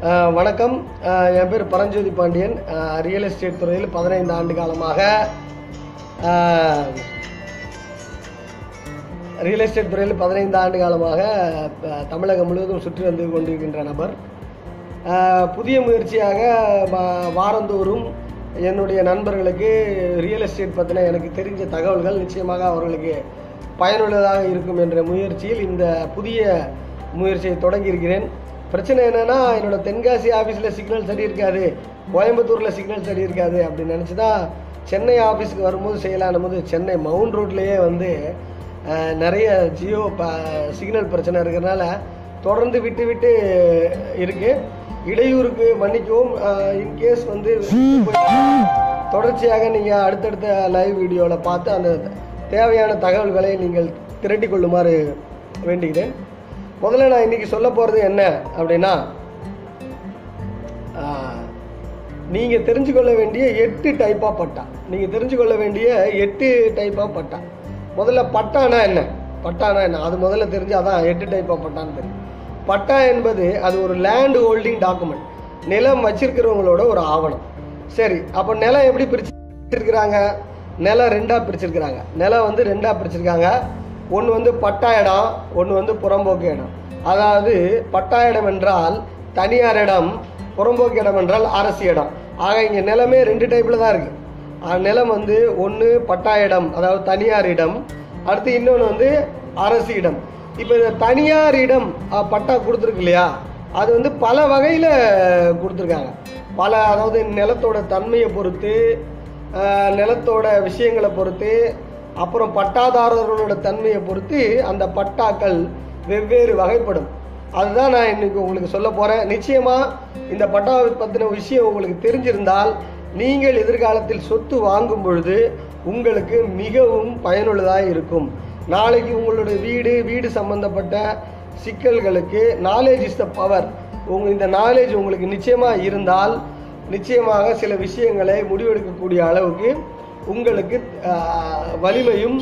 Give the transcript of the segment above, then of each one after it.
வணக்கம். என் பேர் Paranjothi Pandian. Real estate துறையில் பதினைந்து ஆண்டு காலமாக ரியல் எஸ்டேட் துறையில் பதினைந்து ஆண்டு காலமாக தமிழகம் முழுவதும் சுற்றி வந்து கொண்டிருக்கின்ற நபர். புதிய முயற்சியாக வாரந்தோறும் என்னுடைய நண்பர்களுக்கு ரியல் எஸ்டேட் பற்றின எனக்கு தெரிஞ்ச தகவல்கள் நிச்சயமாக அவர்களுக்கு பயனுள்ளதாக இருக்கும் என்ற முயற்சியில் இந்த புதிய முயற்சியை தொடங்கியிருக்கிறேன். பிரச்சனை என்னென்னா என்னோடய தென்காசி ஆஃபீஸில் சிக்னல் சரி இருக்காது. கோயம்புத்தூரில் சிக்னல் சரி இருக்காது அப்படின்னு நினச்சி தான் சென்னை ஆஃபீஸுக்கு வரும்போது செய்யலான்னும் போது சென்னை மவுண்ட் ரோட்லேயே வந்து நிறைய ஜியோ ப சிக்னல் பிரச்சனை இருக்கிறனால தொடர்ந்து விட்டு விட்டு இருக்குது இடையூறுக்கு மன்னிக்கவும். இன்கேஸ் வந்து தொடர்ச்சியாக நீங்கள் அடுத்தடுத்த லைவ் வீடியோவில் பார்த்து அந்த தேவையான தகவல்களை நீங்கள் திரட்டி கொள்ளுமாறு வேண்டுகிறேன் முதல்ல நான் இன்னைக்கு சொல்ல போகிறது என்ன அப்படின்னா நீங்கள் தெரிஞ்சுக்கொள்ள வேண்டிய எட்டு டைப்பாக பட்டா. நீங்கள் தெரிஞ்சுக்கொள்ள வேண்டிய எட்டு டைப்பாக பட்டா. முதல்ல பட்டானா என்ன? பட்டானா என்ன? அது முதல்ல தெரிஞ்சாதான் எட்டு டைப்பாக பட்டான்னு தெரியும். பட்டா என்பது அது ஒரு லேண்ட் ஹோல்டிங் டாக்குமெண்ட் நிலம் வச்சிருக்கிறவங்களோட ஒரு ஆவணம். சரி அப்போ நிலம் எப்படி பிரிச்சிருக்கிறாங்க? நிலம் ரெண்டாக பிரிச்சிருக்கிறாங்க. நிலம் வந்து ரெண்டாக பிரிச்சிருக்காங்க. ஒன்று வந்து பட்டா இடம் ஒன்று வந்து புறம்போக்கு இடம். அதாவது பட்டா இடம் என்றால் தனியார் இடம் புறம்போக்கு இடம் என்றால் அரசு இடம். ஆக இங்கே நிலமே ரெண்டு டைப்பில் தான் இருக்குது நிலம் வந்து ஒன்று பட்டா இடம் அதாவது தனியார் இடம். அடுத்து இன்னொன்று வந்து அரசு இடம். இப்போ இந்த தனியார் இடம் பட்டா கொடுத்துருக்கு இல்லையா? அது வந்து பல வகையில் கொடுத்துருக்காங்க. பல அதாவது நிலத்தோட தன்மையை பொறுத்து நிலத்தோட விஷயங்களை பொறுத்து அப்புறம் பட்டாதாரர்களோட தன்மையை பொறுத்து அந்த பட்டாக்கள் வெவ்வேறு வகைப்படும். அதுதான் நான் இன்னைக்கு உங்களுக்கு சொல்ல போகிறேன் நிச்சயமாக இந்த பட்டாவை பற்றின விஷயம் உங்களுக்கு தெரிஞ்சிருந்தால் நீங்கள் எதிர்காலத்தில் சொத்து வாங்கும் பொழுது உங்களுக்கு மிகவும் பயனுள்ளதாக இருக்கும். நாளைக்கு உங்களுடைய வீடு வீடு சம்பந்தப்பட்ட சிக்கல்களுக்கு நாலேஜ் இஸ் த பவர் உங்க இந்த நாலேஜ் உங்களுக்கு நிச்சயமாக இருந்தால் நிச்சயமாக சில விஷயங்களை முடிவெடுக்கக்கூடிய அளவுக்கு உங்களுக்கு வலிமையும்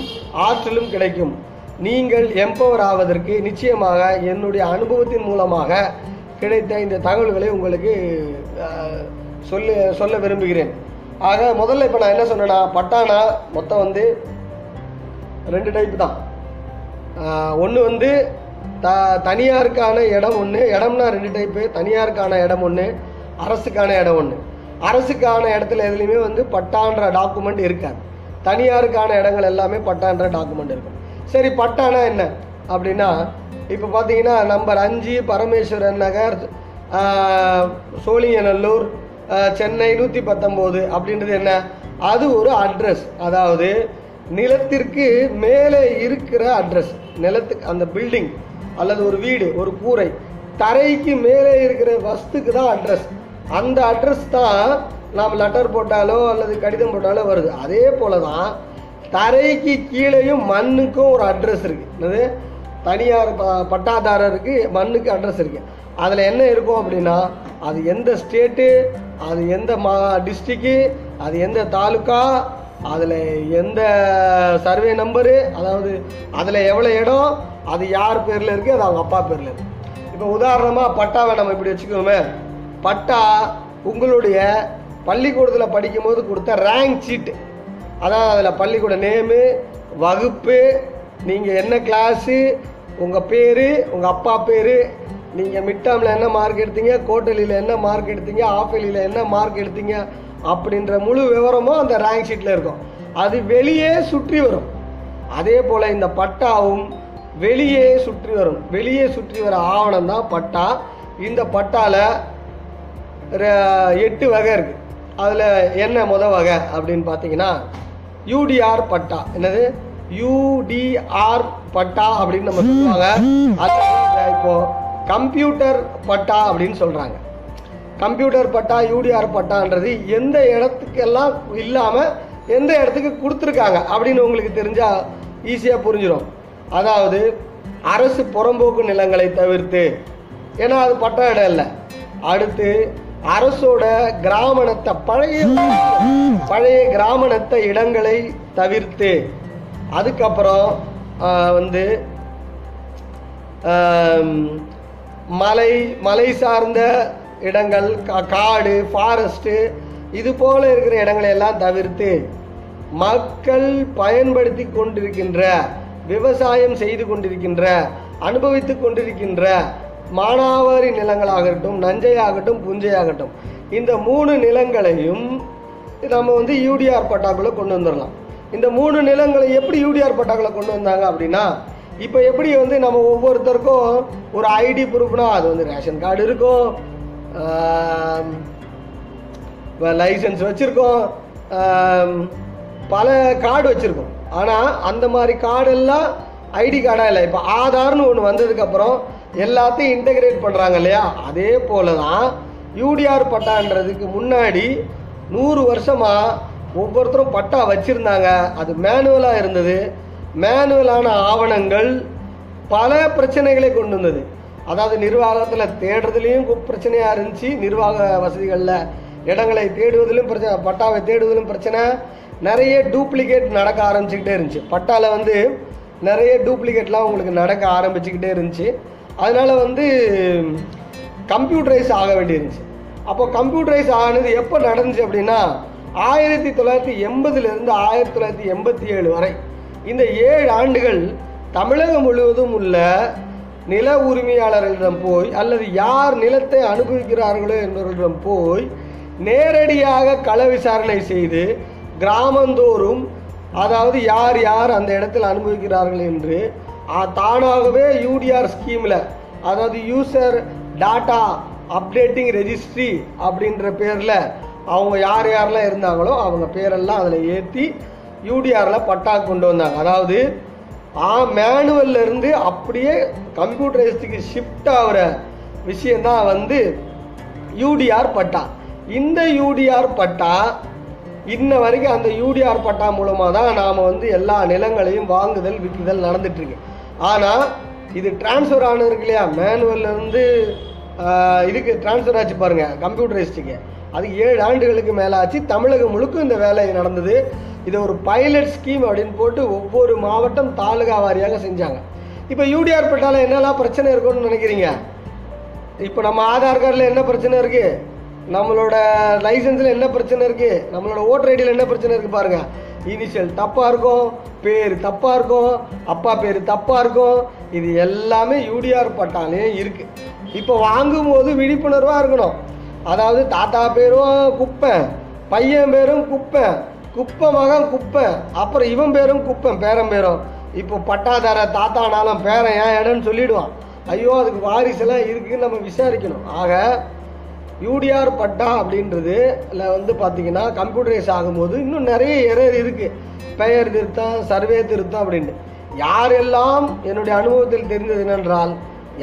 ஆற்றலும் கிடைக்கும். நீங்கள் எம்பவர் ஆவதற்கு நிச்சயமாக என்னுடைய அனுபவத்தின் மூலமாக கிடைத்த இந்த தகவல்களை உங்களுக்கு சொல்லு சொல்ல சொல்ல விரும்புகிறேன். ஆக முதல்ல இப்போ நான் என்ன சொன்னேன்னா பட்டானா மொத்தம் வந்து ரெண்டு டைப் தான். ஒன்று வந்து த தனியாருக்கான இடம் ஒன்று இடம்னா ரெண்டு டைப்பு தனியாருக்கான இடம் ஒன்று அரசுக்கான இடம் ஒன்று அரசுக்கான இடத்துல எதுலேயுமே வந்து பட்டான்ற டாக்குமெண்ட் இருக்காது. தனியாருக்கான இடங்கள் எல்லாமே பட்டான்ற டாக்குமெண்ட் இருக்கும். சரி பட்டானா என்ன? அப்படின்னா இப்போ பார்த்தீங்கன்னா நம்பர் அஞ்சு பரமேஸ்வரன் நகர் சோழிங்கநல்லூர் சென்னை நூற்றி பத்தொம்போது அப்படின்றது என்ன? அது ஒரு அட்ரஸ் அதாவது நிலத்திற்கு மேலே இருக்கிற அட்ரஸ் நிலத்துக்கு அந்த பில்டிங் அல்லது ஒரு வீடு ஒரு கூரை. தரைக்கு மேலே இருக்கிற வஸ்துக்கு தான் அட்ரஸ் அந்த அட்ரஸ் தான் நாம் லெட்டர் போட்டாலோ அல்லது கடிதம் போட்டாலோ வருது. அதே போல தான் தரைக்கு கீழேயும் மண்ணுக்கும் ஒரு அட்ரஸ் இருக்குது என்னது? தனியார் ப- பட்டாதாரருக்கு மண்ணுக்கு அட்ரஸ் இருக்குது அதில் என்ன இருக்கும் அப்படின்னா அது எந்த ஸ்டேட்டு அது எந்த மா டிஸ்ட்ரிக்கு அது எந்த தாலுக்கா அதில் எந்த சர்வே நம்பரு அதாவது அதில் எவ்வளோ இடம் அது யார் பேரில் இருக்குது அது அவங்க அப்பா பேரில் இருக்குது இப்போ உதாரணமாக பட்டாவை நம்ம இப்படி வச்சுக்கோமே பட்டா உங்களுடைய பள்ளிக்கூடத்தில் படிக்கும்போது கொடுத்த ரேங்க் சீட்டு அதான் அதில் பள்ளிக்கூட நேமு வகுப்பு நீங்கள் என்ன கிளாஸு உங்கள் பேர் உங்கள் அப்பா பேர் நீங்கள் மிட்டாமில் என்ன மார்க் எடுத்தீங்க கோட்டலியில் என்ன மார்க் எடுத்தீங்க ஆஃபெலியில் என்ன மார்க் எடுத்தீங்க அப்படின்ற முழு விவரமும் அந்த ரேங்க் ஷீட்டில் இருக்கும். அது வெளியே சுற்றி வரும். அதே போல் இந்த பட்டாவும் வெளியே சுற்றி வரும். வெளியே சுற்றி வர ஆவணம் தான் பட்டா. இந்த பட்டாவில் எட்டு வகை இருக்குது அதில் என்ன முத வகை அப்படின்னு பார்த்தீங்கன்னா யூடிஆர் பட்டா. என்னது? யூடிஆர் பட்டா அப்படின்னு நம்ம சொல்லுவாங்க. அது இப்போ கம்ப்யூட்டர் பட்டா அப்படின்னு சொல்கிறாங்க கம்ப்யூட்டர் பட்டா யூடிஆர் பட்டான்றது எந்த இடத்துக்கெல்லாம் இல்லாமல் எந்த இடத்துக்கு கொடுத்துருக்காங்க அப்படின்னு உங்களுக்கு தெரிஞ்சால் ஈஸியாக புரிஞ்சிடும் அதாவது அரசு புறம்போக்கு நிலங்களை தவிர்த்து. ஏன்னா அது பட்டா இடம் இல்லை. அடுத்து அரசோட கிராமணத்தை பழைய பழைய கிராமணத்த இடங்களை தவிர்த்து அதுக்கப்புறம் வந்து மலை மலை சார்ந்த இடங்கள் காடு ஃபாரஸ்ட்டு இது போல இருக்கிற இடங்களை எல்லாம் தவிர்த்து மக்கள் பயன்படுத்தி கொண்டிருக்கின்ற விவசாயம் செய்து கொண்டிருக்கின்ற அனுபவித்துக் கொண்டிருக்கின்ற மானாவாரி நிலங்களாகட்டும் நஞ்சையாகட்டும் புஞ்சையாகட்டும் இந்த மூணு நிலங்களையும் நம்ம வந்து யூடிஆர் பட்டாக்குள்ள கொண்டு வந்துடலாம் இந்த மூணு நிலங்களை எப்படி யூடிஆர் பட்டாக்குள்ள கொண்டு வந்தாங்க அப்படின்னா இப்போ எப்படி வந்து நம்ம ஒவ்வொருத்தருக்கும் ஒரு ஐடி ப்ரூஃப்னா அது வந்து ரேஷன் கார்டு இருக்கும் லைசன்ஸ் வச்சுருக்கோம் பல கார்டு வச்சுருக்கோம். ஆனால் அந்த மாதிரி கார்டெல்லாம் ஐடி கார்டாக இல்லை. இப்போ ஆதார்னு ஒன்று வந்ததுக்கப்புறம் எல்லாத்தையும் இன்டகிரேட் பண்ணுறாங்க இல்லையா? அதே போல தான் யூடிஆர் பட்டான்றதுக்கு முன்னாடி நூறு வருஷமாக ஒவ்வொருத்தரும் பட்டா வச்சுருந்தாங்க. அது மேனுவலாக இருந்தது. மேனுவலான ஆவணங்கள் பல பிரச்சனைகளை கொண்டு வந்தது. அதாவது நிர்வாகத்தில் தேடுறதுலேயும் பிரச்சனையாக இருந்துச்சு. நிர்வாக வசதிகளில் இடங்களை தேடுவதிலும் பிரச்சனை பட்டாவை தேடுவதிலும் பிரச்சனை. நிறைய டூப்ளிகேட் நடக்க ஆரம்பிச்சுக்கிட்டே இருந்துச்சு. பட்டாவில் வந்து நிறைய டூப்ளிகேட்லாம் உங்களுக்கு நடக்க ஆரம்பிச்சுக்கிட்டே இருந்துச்சு. அதனால் வந்து கம்ப்யூட்டரைஸ் ஆக வேண்டியிருந்துச்சு. அப்போ கம்ப்யூட்டரைஸ் ஆனது எப்போ நடந்துச்சு அப்படின்னா ஆயிரத்தி தொள்ளாயிரத்தி எண்பதுலேருந்து ஆயிரத்தி தொள்ளாயிரத்தி எண்பத்தி ஏழு வரை. இந்த ஏழு ஆண்டுகள் தமிழகம் முழுவதும் உள்ள நில உரிமையாளர்களிடம் போய் அல்லது யார் நிலத்தை அனுபவிக்கிறார்களோ என்பவர்களிடம் போய் நேரடியாக கள விசாரணை செய்து கிராமந்தோறும் அதாவது யார் யார் அந்த இடத்தில் அனுபவிக்கிறார்கள் என்று தானாகவே யூடிஆர் ஸ்கீமில் அதாவது யூசர் டாட்டா அப்டேட்டிங் ரெஜிஸ்ட்ரி அப்படின்ற பேரில் அவங்க யார் யாரெல்லாம் இருந்தாங்களோ அவங்க பேரெல்லாம் அதில் ஏற்றி யூடிஆரில் பட்டா கொண்டு வந்தாங்க. அதாவது ஆ மேனுவல்லேருந்து அப்படியே கம்ப்யூட்டரைஸ்டுக்கு ஷிஃப்ட் ஆகிற விஷயந்தான் வந்து யூடிஆர் பட்டா. இந்த யூடிஆர் பட்டா இன்ன வரைக்கும் அந்த யூடிஆர் பட்டா மூலமாக தான் நாம் வந்து எல்லா நிலங்களையும் வாங்குதல் விற்குதல் நடந்துட்டுருக்கு ஆனால் இது டிரான்ஸ்ஃபர் ஆனது இருக்கு இல்லையா? மேனுவல்லேருந்து இதுக்கு டிரான்ஸ்ஃபர் ஆச்சு பாருங்கள் கம்ப்யூட்டரைஸ்டுக்கு அது ஏழு ஆண்டுகளுக்கு மேலே ஆச்சு தமிழகம் முழுக்க இந்த வேலை நடந்தது. இதை ஒரு பைலட் ஸ்கீம் அப்படின்னு போட்டு ஒவ்வொரு மாவட்டம் தாலுகா வாரியாக செஞ்சாங்க. இப்போ யூடிஆர் பட்டால என்னெல்லாம் பிரச்சனை இருக்கும்னு நினைக்கிறீங்க? இப்போ நம்ம ஆதார் கார்டில் என்ன பிரச்சனை இருக்குது நம்மளோட லைசன்ஸில் என்ன பிரச்சனை இருக்குது நம்மளோட ஓட்டர் ஐடியில் என்ன பிரச்சனை இருக்குது பாருங்கள் இனிஷியல் தப்பாக இருக்கும் பேர் தப்பாக இருக்கும் அப்பா பேர் தப்பாக இருக்கும். இது எல்லாமே யூடிஆர் பட்டாலே இருக்குது இப்போ வாங்கும்போது விழிப்புணர்வாக இருக்கணும். அதாவது தாத்தா பேரும் குப்பை பையன் பேரும் குப்பை குப்பை மகன் குப்பை அப்புறம் இவன் பேரும் குப்பை பேரன் பேரும். இப்போ பட்டாதார தாத்தானாலும் பேரன் ஏன் இடம்னு சொல்லிவிடுவான் ஐயோ அதுக்கு வாரிசெல்லாம் இருக்குதுன்னு நம்ம விசாரிக்கணும். ஆக யூடிஆர் பட்டா அப்படின்றது வந்து பார்த்தீங்கன்னா கம்ப்யூட்டரைஸ் ஆகும்போது இன்னும் நிறைய எரர் இருக்குது பெயர் திருத்தம் சர்வே திருத்தம் அப்படின்னு. யாரெல்லாம் என்னுடைய அனுபவத்தில் தெரிந்தது என்னென்றால்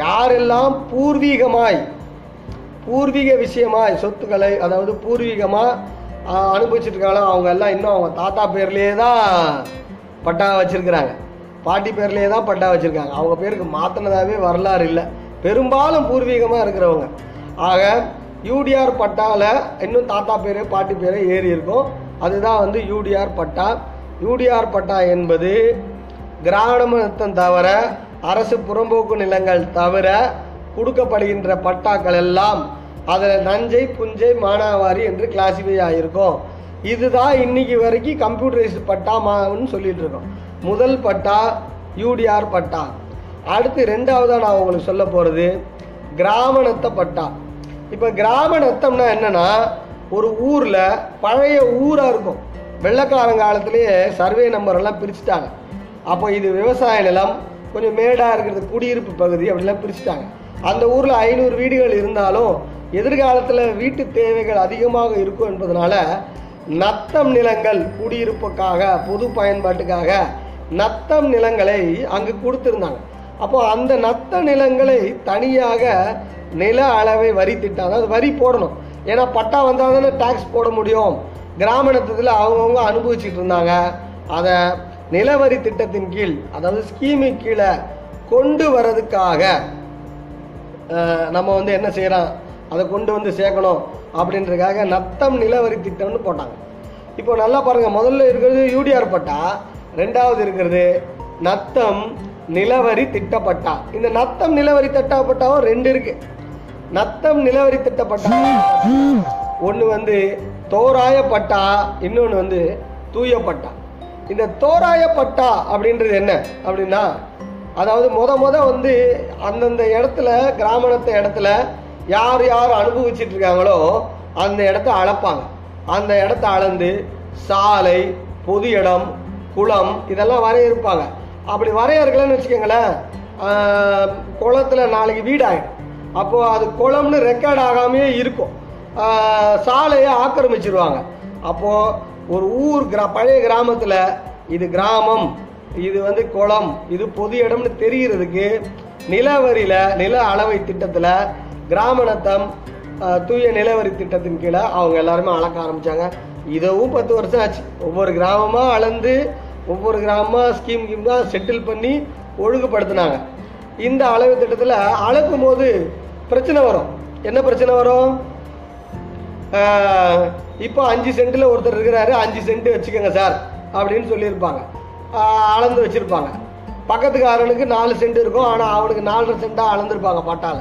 யாரெல்லாம் பூர்வீகமாய் பூர்வீக விஷயமாய் சொத்துக்களை அதாவது பூர்வீகமாக அனுபவிச்சிருக்காங்களோ அவங்க எல்லாம் இன்னும் அவங்க தாத்தா பேர்லேயே தான் பட்டா வச்சுருக்கிறாங்க. பாட்டி பேர்லேயே தான் பட்டா வச்சுருக்காங்க. அவங்க பேருக்கு மாற்றினதாகவே வரலாறு இல்லை. பெரும்பாலும் பூர்வீகமாக இருக்கிறவங்க. ஆக யூடிஆர் பட்டாவில் இன்னும் தாத்தா பேர் பாட்டி பேர் ஏறி இருக்கும். அதுதான் வந்து யூடிஆர் பட்டா. யூடிஆர் பட்டா என்பது கிராமத்தம் தவிர அரசு புறம்போக்கு நிலங்கள் தவிர கொடுக்கப்படுகின்ற பட்டாக்கள் எல்லாம் அதில் நஞ்சை புஞ்சை மானாவாரி என்று கிளாசிஃபை ஆகிருக்கும் இதுதான் இன்னைக்கு வரைக்கும் கம்ப்யூட்டரைஸ்டு பட்டா மான்னு சொல்லிட்டு இருக்கோம். முதல் பட்டா யூடிஆர் பட்டா. அடுத்து ரெண்டாவதாக நான் உங்களுக்கு சொல்ல போகிறது கிராமணத்த பட்டா. இப்போ கிராம நத்தம்னா என்னன்னா ஒரு ஊரில் பழைய ஊராக இருக்கும். வெள்ளக்காரன் காலத்திலேயே சர்வே நம்பரெல்லாம் பிரிச்சுட்டாங்க. அப்போ இது விவசாய நிலம் கொஞ்சம் மேடாக இருக்கிறது குடியிருப்பு பகுதி அப்படிலாம் பிரிச்சுட்டாங்க. அந்த ஊரில் ஐநூறு வீடுகள் இருந்தாலும் எதிர்காலத்தில் வீட்டு தேவைகள் அதிகமாக இருக்கும் என்பதனால நத்தம் நிலங்கள் குடியிருப்புக்காக பொது பயன்பாட்டுக்காக நத்தம் நிலங்களை அங்கு கொடுத்துருந்தாங்க. அப்போ அந்த நத்த நிலங்களை தனியாக நில அளவை வரி திட்டம் அதாவது வரி போடணும். ஏன்னா பட்டா வந்தால் தானே டேக்ஸ் போட முடியும். கிராமணத்தில் அவங்கவுங்க அனுபவிச்சுட்டு இருந்தாங்க. அதை நிலவரி திட்டத்தின் கீழ் அதாவது ஸ்கீமு கீழே கொண்டு வரதுக்காக நம்ம வந்து என்ன செய்கிறோம் அதை கொண்டு வந்து சேர்க்கணும் அப்படின்றதுக்காக நத்தம் நிலவரி திட்டம்னு போட்டாங்க. இப்போ நல்லா பாருங்கள் முதல்ல இருக்கிறது யூடிஆர் பட்டா ரெண்டாவது இருக்கிறது நத்தம் நிலவரி திட்டப்பட்டா. இந்த நத்தம் நிலவரி திட்டப்பட்டாவும் ரெண்டு இருக்கு. நத்தம் நிலவரி திட்டப்பட்டா. ஒன்று வந்து தோராயப்பட்டா இன்னொன்று வந்து தூயப்பட்டா. இந்த தோராயப்பட்டா அப்படின்றது என்ன அப்படின்னா அதாவது முத முத வந்து அந்தந்த இடத்துல கிராமணத்த இடத்துல யார் யார் அனுபவிச்சிட்டு இருக்காங்களோ அந்த இடத்த அளப்பாங்க. அந்த இடத்த அளந்து சாலை பொது இடம் குளம் இதெல்லாம் வரையறுப்பாங்க. அப்படி வரையறுக்கலன்னு வச்சுக்கோங்களேன் குளத்தில் குளத்துல நாளைக்கு வீடாயிடும். அப்போது அது குளம்னு ரெக்கார்ட் ஆகாமையே இருக்கும். சாலையை ஆக்கிரமிச்சிருவாங்க. அப்போது ஒரு ஊர் கிரா பழைய கிராமத்தில் இது கிராமம் இது வந்து குளம் இது பொது இடம்னு தெரிகிறதுக்கு நிலவரியில் நில அளவை திட்டத்தில் கிராமணத்தம் தூய நிலவரி திட்டத்தின் கீழே அவங்க எல்லாருமே அளக்க ஆரம்பித்தாங்க இதுவும் பத்து வருஷம் ஆச்சு. ஒவ்வொரு கிராமமாக அளந்து ஒவ்வொரு கிராமமாக ஸ்கீம் கீம் தான் செட்டில் பண்ணி ஒழுங்குபடுத்தினாங்க. இந்த அளவு திட்டத்தில் அளக்கும் போது பிரச்சனை வரும். என்ன பிரச்சனை வரும்? இப்போ அஞ்சு சென்ட்டில் ஒருத்தர் இருக்கிறாரு அஞ்சு சென்ட் வச்சுக்கோங்க சார் அப்படின்னு சொல்லியிருப்பாங்க. அளந்து வச்சுருப்பாங்க. பக்கத்துக்காரனுக்கு நாலு சென்ட் இருக்கும் ஆனால் அவனுக்கு நாலரை சென்ட்டாக அளந்துருப்பாங்க பட்டால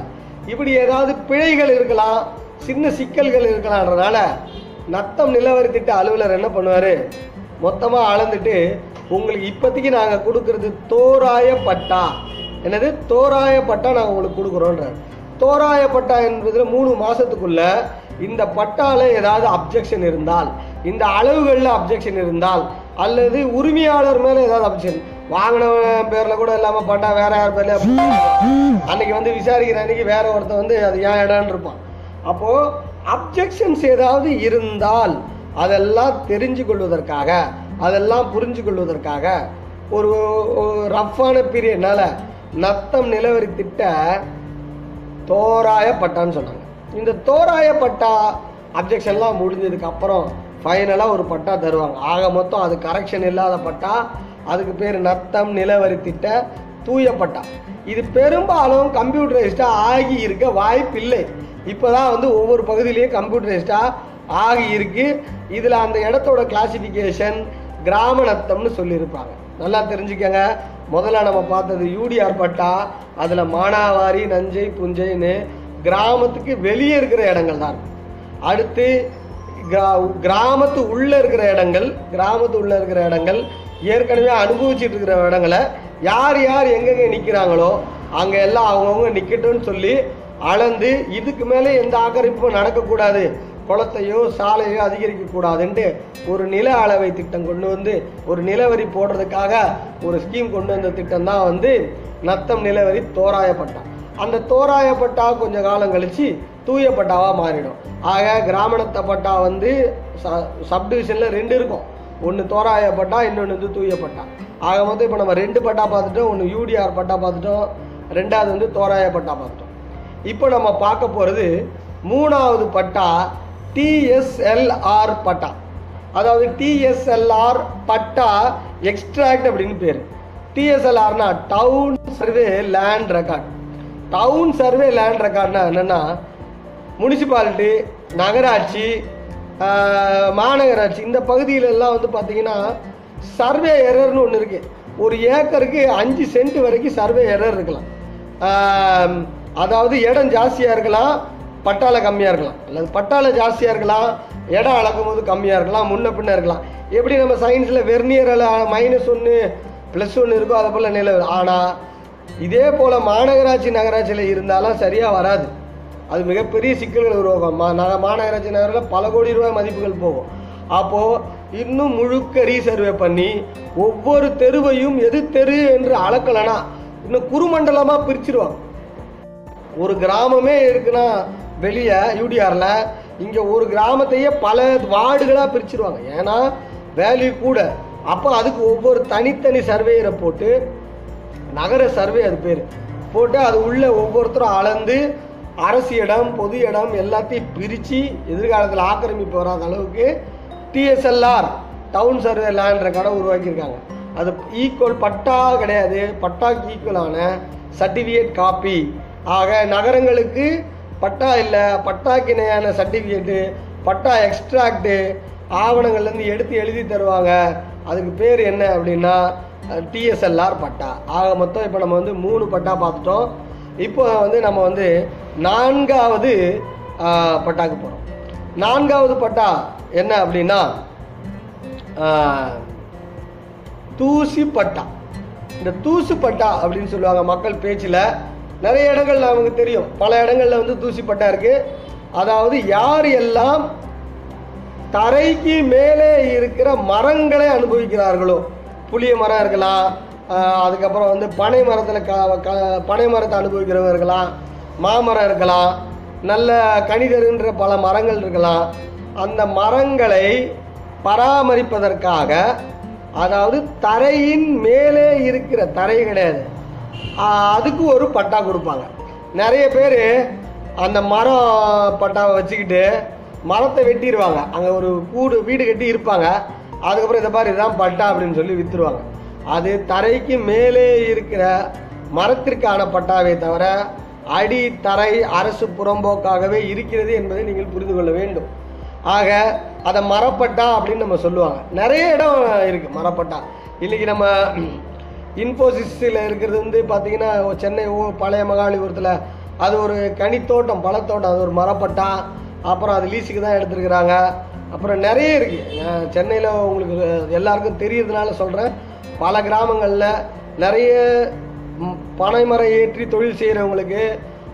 இப்படி ஏதாவது பிழைகள் இருக்கலாம் சின்ன சிக்கல்கள் இருக்கலான்றனால நத்தம் நிலவரி திட்ட அலுவலர் என்ன பண்ணுவார்? மொத்தமாக அளந்துட்டு உங்களுக்கு இப்போதைக்கு நாங்கள் கொடுக்கறது தோராய பட்டா என்னது? தோராய பட்டா நாங்கள் உங்களுக்கு கொடுக்குறோன்றார் தோராயப்பட்டா என்பதில் மூணு மாதத்துக்குள்ள இந்த பட்டால ஏதாவது அப்ஜெக்ஷன் இருந்தால் இந்த அளவுகளில் அப்ஜெக்ஷன் இருந்தால் அல்லது உரிமையாளர் மேல ஏதாவது அப்ஜெக்ஷன் வாங்கின பேர்ல கூட இல்லாம பட்டா வேற யார் பேர்ல அன்னைக்கு வந்து விசாரிக்கிற அன்னைக்கு வேற ஒருத்தன் வந்து அது ஏன் இடம்னு இருப்பான். அப்போ அப்ஜெக்ஷன்ஸ் ஏதாவது இருந்தால் அதெல்லாம் தெரிஞ்சு கொள்வதற்காக அதெல்லாம் புரிஞ்சு கொள்வதற்காக ஒரு ரஃப்பான பீரியட்னால நத்தம் நிலவரி திட்ட தோராயப்பட்டான்னு சொன்னாங்க. இந்த தோராயப்பட்டா அப்ஜெக்ஷன்லாம் முடிஞ்சதுக்கு அப்புறம் ஃபைனலாக ஒரு பட்டா தருவாங்க. ஆக மொத்தம் அது கரெக்ஷன் இல்லாத பட்டா அதுக்கு பேர் நத்தம் நிலவரி திட்ட தூய பட்டா. இது பெரும்பாலும் கம்ப்யூட்டரைஸ்டாக ஆகி இருக்க வாய்ப்பில்லை இப்போதான் வந்து ஒவ்வொரு பகுதியிலையும் கம்ப்யூட்டரைஸ்டாக ஆகி இருக்கு. இதில் அந்த இடத்தோட கிளாசிஃபிகேஷன் கிராம நத்தம்னு சொல்லியிருப்பாங்க. நல்லா தெரிஞ்சுக்கங்க. முதல்ல நம்ம பார்த்தது யூடிஆர் பட்டா அதில் மானாவாரி நஞ்சை புஞ்சைன்னு கிராமத்துக்கு வெளியே இருக்கிற இடங்கள் தான் இருக்கும். அடுத்து கிரா- கிராமத்து உள்ளே இருக்கிற இடங்கள் கிராமத்து உள்ளே இருக்கிற இடங்கள் ஏற்கனவே அனுபவிச்சுட்டு இருக்கிற இடங்களை யார் யார் எங்கெங்கே நிற்கிறாங்களோ அங்கே எல்லாம் அவங்கவுங்க நிற்கட்டும்னு சொல்லி அளந்து இதுக்கு மேலே எந்த ஆக்கிரமிப்பும் நடக்கக்கூடாது. குளத்தையோ சாலையோ அதிகரிக்கக்கூடாதுன்ட்டு ஒரு நில அளவை திட்டம் கொண்டு வந்து ஒரு நிலவரி போடுறதுக்காக ஒரு ஸ்கீம் கொண்டு வந்த திட்டம் தான் வந்து நத்தம் நிலவரி தோராயப்பட்டா. அந்த தோராயப்பட்டா கொஞ்சம் காலம் கழித்து தூய மாறிடும். ஆக கிராமணத்த பட்டா வந்து சப்டிவிஷனில் ரெண்டு இருக்கும். ஒன்று தோராயப்பட்டா இன்னொன்று வந்து தூயப்பட்டா. ஆக மொத்தம் இப்போ நம்ம ரெண்டு பட்டா பார்த்துட்டோம் ஒன்று யூடிஆர் பட்டா பார்த்துட்டோம் ரெண்டாவது வந்து தோராயப்பட்டா பார்த்துட்டோம். இப்போ நம்ம பார்க்க போகிறது மூணாவது பட்டா டிஎஸ்எல்ஆர் பட்டா. அதாவது டிஎஸ்எல்ஆர் பட்டா எக்ஸ்ட்ராக்ட் அப்படின்னு பேர். டிஎஸ்எல்ஆர்னா town survey land record town survey land ரெக்கார்ட்னா என்னென்னா முனிசிபாலிட்டி நகராட்சி மாநகராட்சி இந்த பகுதியிலெல்லாம் வந்து பார்த்தீங்கன்னா சர்வே எரர்னு ஒன்று இருக்குது ஒரு ஏக்கருக்கு அஞ்சு சென்ட் வரைக்கும் சர்வே எரர் இருக்கலாம். அதாவது இடம் ஜாஸ்தியாக இருக்கலாம். பட்டால கம்மியாக இருக்கலாம். அல்லது பட்டால ஜாஸ்தியாக இருக்கலாம். இடம் அளக்கும் போது கம்மியாக இருக்கலாம். முன்ன பின்ன இருக்கலாம். எப்படி நம்ம சயின்ஸில் வெர்னியரில் மைனஸ் ஒன்று ப்ளஸ் ஒன்று இருக்கோ அதை போல் நிலை ஆனால் இதே போல் மாநகராட்சி நகராட்சியில் இருந்தாலும் சரியாக வராது. அது மிகப்பெரிய சிக்கல்கள் உருவாகும் மா மாநகராட்சி நகரில் பல கோடி ரூபாய் மதிப்புகள் போகும். அப்போது இன்னும் முழுக்க ரீசர்வே பண்ணி ஒவ்வொரு தெருவையும் எது தெரு என்று அளக்கலைன்னா இன்னும் குறுமண்டலமாக பிரிச்சிருவாங்க. ஒரு கிராமமே இருக்குன்னா வெளியே யூடிஆரில் இங்கே ஒரு கிராமத்தையே பல வார்டுகளாக பிரிச்சிருவாங்க. ஏன்னா வேல்யூ கூட. அப்போ அதுக்கு ஒவ்வொரு தனித்தனி சர்வேயரை போட்டு நகர சர்வே அது பேர் போட்டு அது உள்ள ஒவ்வொருத்தரும் அளந்து அரசு இடம் பொது இடம் எல்லாத்தையும் பிரித்து எதிர்காலத்தில் ஆக்கிரமிப்பு வராத அளவுக்கு டிஎஸ்எல்ஆர் டவுன் சர்வே லேண்ட்ற கடை உருவாக்கியிருக்காங்க. அது ஈக்குவல் பட்டா கிடையாது. பட்டாக்கு ஈக்குவலான சர்டிஃபிகேட் காப்பி ஆக நகரங்களுக்கு பட்டா இல்லை பட்டாக்கு இணையான சர்டிஃபிகேட்டு பட்டா எக்ஸ்ட்ராக்டு ஆவணங்கள்லேருந்து எடுத்து எழுதி தருவாங்க. அதுக்கு பேர் என்ன அப்படின்னா டிஎஸ்எல்ஆர் பட்டா. ஆக மொத்தம் இப்போ நம்ம வந்து மூணு பட்டா பார்த்துட்டோம். இப்போ வந்து நம்ம வந்து நான்காவது பட்டாக்கு போகிறோம் நான்காவது பட்டா என்ன அப்படின்னா தூசி பட்டா. இந்த தூசு பட்டா அப்படின்னு சொல்லுவாங்க மக்கள் பேச்சில். நிறைய இடங்கள்ல அவங்க தெரியும். பல இடங்கள்ல வந்து தூசிப்பட்டா இருக்கு. அதாவது யார் எல்லாம் தரைக்கு மேலே இருக்கிற மரங்களை அனுபவிக்கிறார்களோ புளிய மரம் இருக்கலாம் அதுக்கப்புறம் வந்து பனை மரத்தில் க க- பனை மரத்தை அனுபவிக்கிறவங்க இருக்கலாம் மாமரம் இருக்கலாம் நல்ல கணிதருன்ற பல மரங்கள் இருக்கலாம். அந்த மரங்களை பராமரிப்பதற்காக அதாவது தரையின் மேலே இருக்கிற தரை கிடையாது. அதுக்கு ஒரு பட்டா கொடுப்பாங்க. நிறைய பேர் அந்த மரம் பட்டாவை வச்சுக்கிட்டு மரத்தை வெட்டிடுவாங்க அங்கே ஒரு கூடு வீடு கட்டி இருப்பாங்க. அதுக்கப்புறம் இதை மாதிரி இதுதான் பட்டா அப்படின்னு சொல்லி விற்றுருவாங்க அது தரைக்கு மேலே இருக்கிற மரத்திற்கான பட்டாவே தவிர அடி தரை அரசு புறம்போக்காகவே இருக்கிறது என்பதை நீங்கள் புரிந்து கொள்ள வேண்டும். ஆக அதை மரப்பட்டா அப்படின்னு நம்ம சொல்லுவாங்க. நிறைய இடம் இருக்குது மரப்பட்டா. இன்றைக்கி நம்ம இன்ஃபோசிஸில் இருக்கிறது வந்து பார்த்தீங்கன்னா சென்னை ஓ பழைய மகாலிபுரத்தில். அது ஒரு கனித்தோட்டம் பழத்தோட்டம். அது ஒரு மரப்பட்டா. அப்புறம் அது லீஸுக்கு தான் எடுத்துருக்குறாங்க. அப்புறம் நிறைய இருக்குது சென்னையில் உங்களுக்கு எல்லாருக்கும் தெரியறதுனால சொல்கிறேன் பல கிராமங்களில் நிறைய பனை மரம் ஏற்றி தொழில் செய்கிறவங்களுக்கு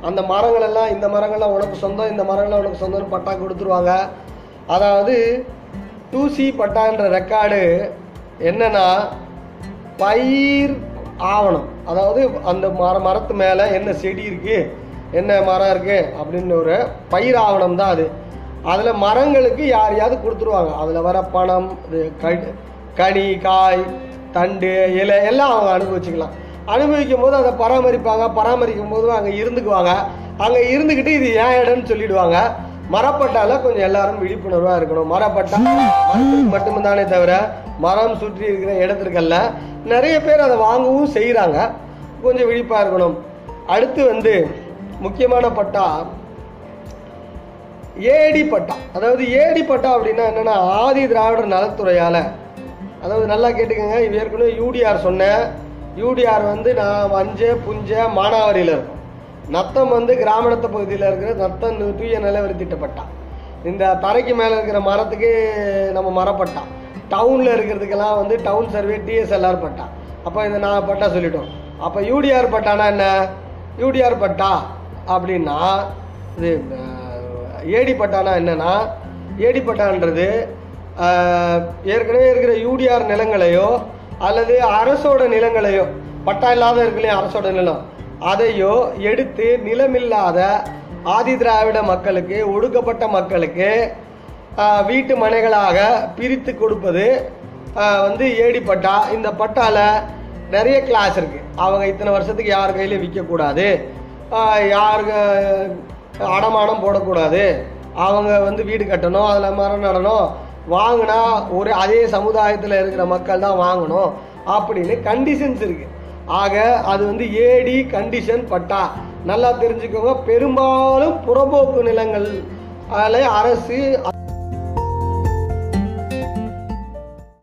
அந்த மரங்கள் எல்லாம் இந்த மரங்கள்லாம் உனக்கு சொந்தம் இந்த மரங்கள்லாம் உனக்கு சொந்தம்னு பட்டா கொடுத்துருவாங்க. அதாவது டூசி பட்டான்ற ரெக்கார்டு என்னென்னா பயிர் ஆவணம். அதாவது அந்த மர மரத்து மேலே என்ன செடி இருக்குது என்ன மரம் இருக்குது அப்படின்னு ஒரு பயிர் ஆவணம் தான் அது. அதில் மரங்களுக்கு யாரையாவது கொடுத்துருவாங்க. அதில் வர பணம் இது கனி காய் தண்டு இலை எல்லாம் அவங்க அனுபவிச்சுக்கலாம். அனுபவிக்கும் போது அதை பராமரிப்பாங்க. பராமரிக்கும் போது அங்கே இருந்துக்குவாங்க. அங்கே இருந்துக்கிட்டு இது ஏன் இடம்னு சொல்லிடுவாங்க. மரப்பட்டால கொஞ்சம் எல்லாரும் விழிப்புணர்வாக இருக்கணும். மரப்பட்டா மட்டும்தானே தவிர மரம் சுற்றி இருக்கிற இடத்திற்கல்ல நிறைய பேர் அதை வாங்கவும் செய்கிறாங்க கொஞ்சம் விழிப்பாக இருக்கணும். அடுத்து வந்து முக்கியமான பட்டா ஏடி பட்டா. அதாவது ஏடி பட்டா அப்படின்னா என்னன்னா ஆதி திராவிடர் நலத்துறையால். அதாவது நல்லா கேட்டுக்கோங்க இது ஏற்கனவே யூடிஆர் சொன்னேன். யூடிஆர் வந்து நான் வஞ்ச புஞ்ச மானாவாரியில் இருக்கும். நத்தம் வந்து கிராமணத்த பகுதியில் இருக்கிற நத்தம் தூய நிலவரி திட்டப்பட்டா. இந்த தரைக்கு மேலே இருக்கிற மரத்துக்கு நம்ம மரப்பட்டா. டவுனில் இருக்கிறதுக்கெல்லாம் வந்து டவுன் சர்வே டிஎஸ்எல்ஆர் பட்டா. அப்போ இதை நான் பட்டா சொல்லிட்டோம். அப்போ யூடிஆர் பட்டானா என்ன? யூடிஆர் பட்டா. அப்படின்னா இது ஏடி பட்டானா என்னன்னா ஏடி பட்டான்றது ஏற்கனவே இருக்கிற யூடிஆர் நிலங்களையோ அல்லது அரசோட நிலங்களையோ பட்டா இல்லாத இருக்கலையும் அரசோட நிலம். அதையோ எடுத்து நிலமில்லாத ஆதி திராவிட மக்களுக்கு ஒடுக்கப்பட்ட மக்களுக்கு வீட்டு மனைகளாக பிரித்து கொடுப்பது வந்து ஏடி பட்டா. இந்த பட்டால நிறைய கிளாஸ் இருக்கு. அவங்க இத்தனை வருஷத்துக்கு யார் கையிலையும் விற்கக்கூடாது யாருக்கு அடமானம் போடக்கூடாது? அவங்க வந்து வீடு கட்டணும் அதில் மரம் நடணும். வாங்கினா ஒரு அதே சமுதாயத்தில் இருக்கிற மக்கள் தான் வாங்கணும். அப்படின்னு கண்டிஷன்ஸ் இருக்குது ஆக அது வந்து ஏடி கண்டிஷன் பட்டா. நல்லா தெரிஞ்சுக்கோங்க. பெரும்பாலும் புறம்போக்கு நிலங்கள் அதில் அரசு